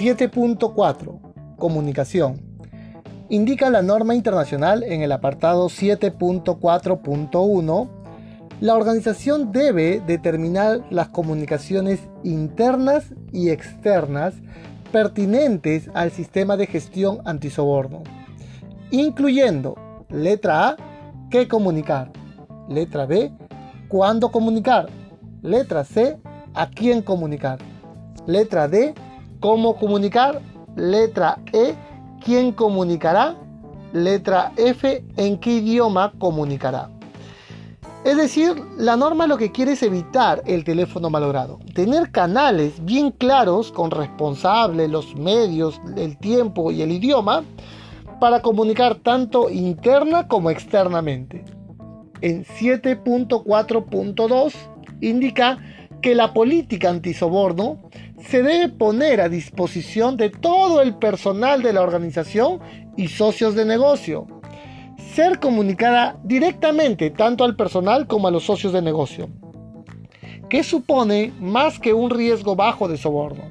7.4. Comunicación. Indica la norma internacional en el apartado 7.4.1 la organización debe determinar las comunicaciones internas y externas pertinentes al sistema de gestión antisoborno, incluyendo letra A, qué comunicar, letra B, cuándo comunicar, letra C, a quién comunicar, letra D, cómo comunicar, letra E, quién comunicará, letra F, en qué idioma comunicará. Es decir, la norma lo que quiere es evitar el teléfono malogrado. Tener canales bien claros con responsables, los medios, el tiempo y el idioma para comunicar tanto interna como externamente. En 7.4.2 indica que la política antisoborno se debe poner a disposición de todo el personal de la organización y socios de negocio ser comunicada directamente tanto al personal como a los socios de negocio, que supone más que un riesgo bajo de soborno.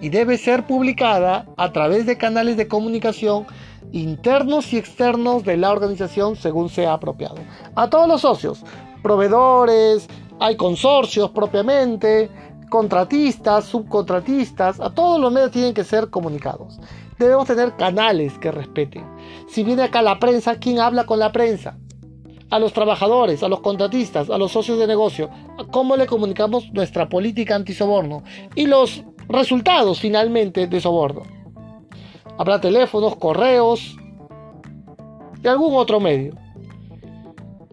Y debe ser publicada a través de canales de comunicación internos y externos de la organización según sea apropiado. A todos los socios, proveedores, hay consorcios propiamente, contratistas, subcontratistas, a todos los medios tienen que ser comunicados debemos tener canales que respeten. Si viene acá la prensa, ¿quién habla con la prensa? A los trabajadores, a los contratistas, a los socios de negocio, ¿cómo le comunicamos nuestra política antisoborno? Y los resultados finalmente de soborno. Habrá teléfonos, correos y algún otro medio.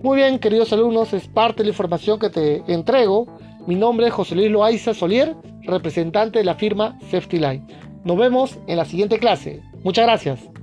Muy bien, queridos alumnos, es parte de la información que te entrego. Mi nombre es José Luis Loaiza Solier, representante de la firma Safety Line. Nos vemos en la siguiente clase. Muchas gracias.